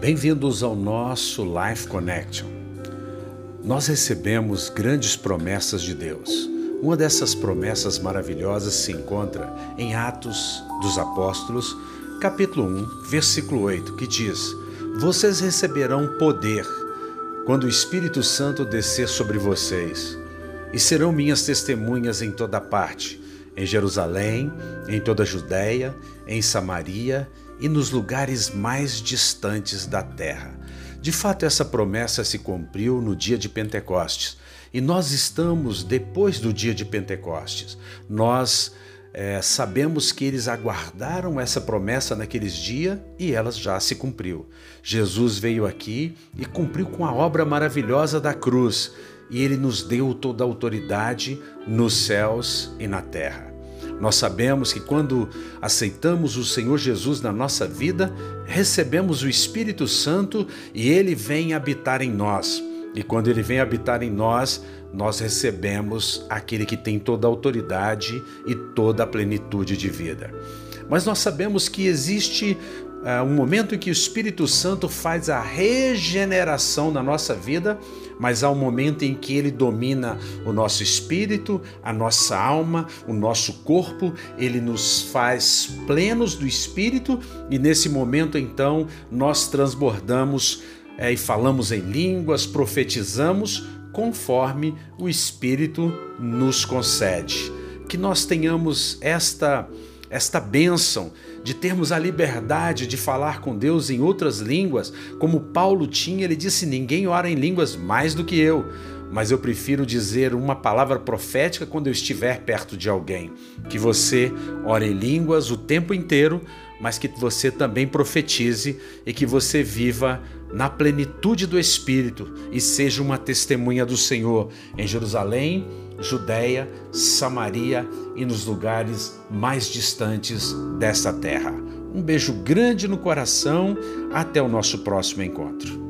Bem-vindos ao nosso Life Connection. Nós recebemos grandes promessas de Deus. Uma dessas promessas maravilhosas se encontra em Atos dos Apóstolos, capítulo 1, versículo 8, que diz: Vocês receberão poder quando o Espírito Santo descer sobre vocês, e serão minhas testemunhas em toda parte, em Jerusalém, em toda a Judéia, em Samaria e nos lugares mais distantes da terra. De fato, essa promessa se cumpriu no dia de Pentecostes. E nós estamos depois do dia de Pentecostes. Nós é, sabemos que eles aguardaram essa promessa naqueles dias e ela já se cumpriu. Jesus veio aqui e cumpriu com a obra maravilhosa da cruz, e ele nos deu toda a autoridade nos céus e na terra. Nós sabemos que quando aceitamos o Senhor Jesus na nossa vida, recebemos o Espírito Santo e ele vem habitar em nós. E quando ele vem habitar em nós, nós recebemos aquele que tem toda a autoridade e toda a plenitude de vida. Mas nós sabemos que existe uh, um momento em que o Espírito Santo faz a regeneração na nossa vida mas há um momento em que ele domina o nosso espírito, a nossa alma, o nosso corpo, ele nos faz plenos do espírito e nesse momento então nós transbordamos é, e falamos em línguas, profetizamos conforme o espírito nos concede. Que nós tenhamos esta esta bênção de termos a liberdade de falar com Deus em outras línguas, como Paulo tinha, ele disse: Ninguém ora em línguas mais do que eu, mas eu prefiro dizer uma palavra profética quando eu estiver perto de alguém. Que você ore em línguas o tempo inteiro, mas que você também profetize e que você viva na plenitude do Espírito e seja uma testemunha do Senhor em Jerusalém, Judéia, Samaria e nos lugares mais distantes desta terra. Um beijo grande no coração, até o nosso próximo encontro.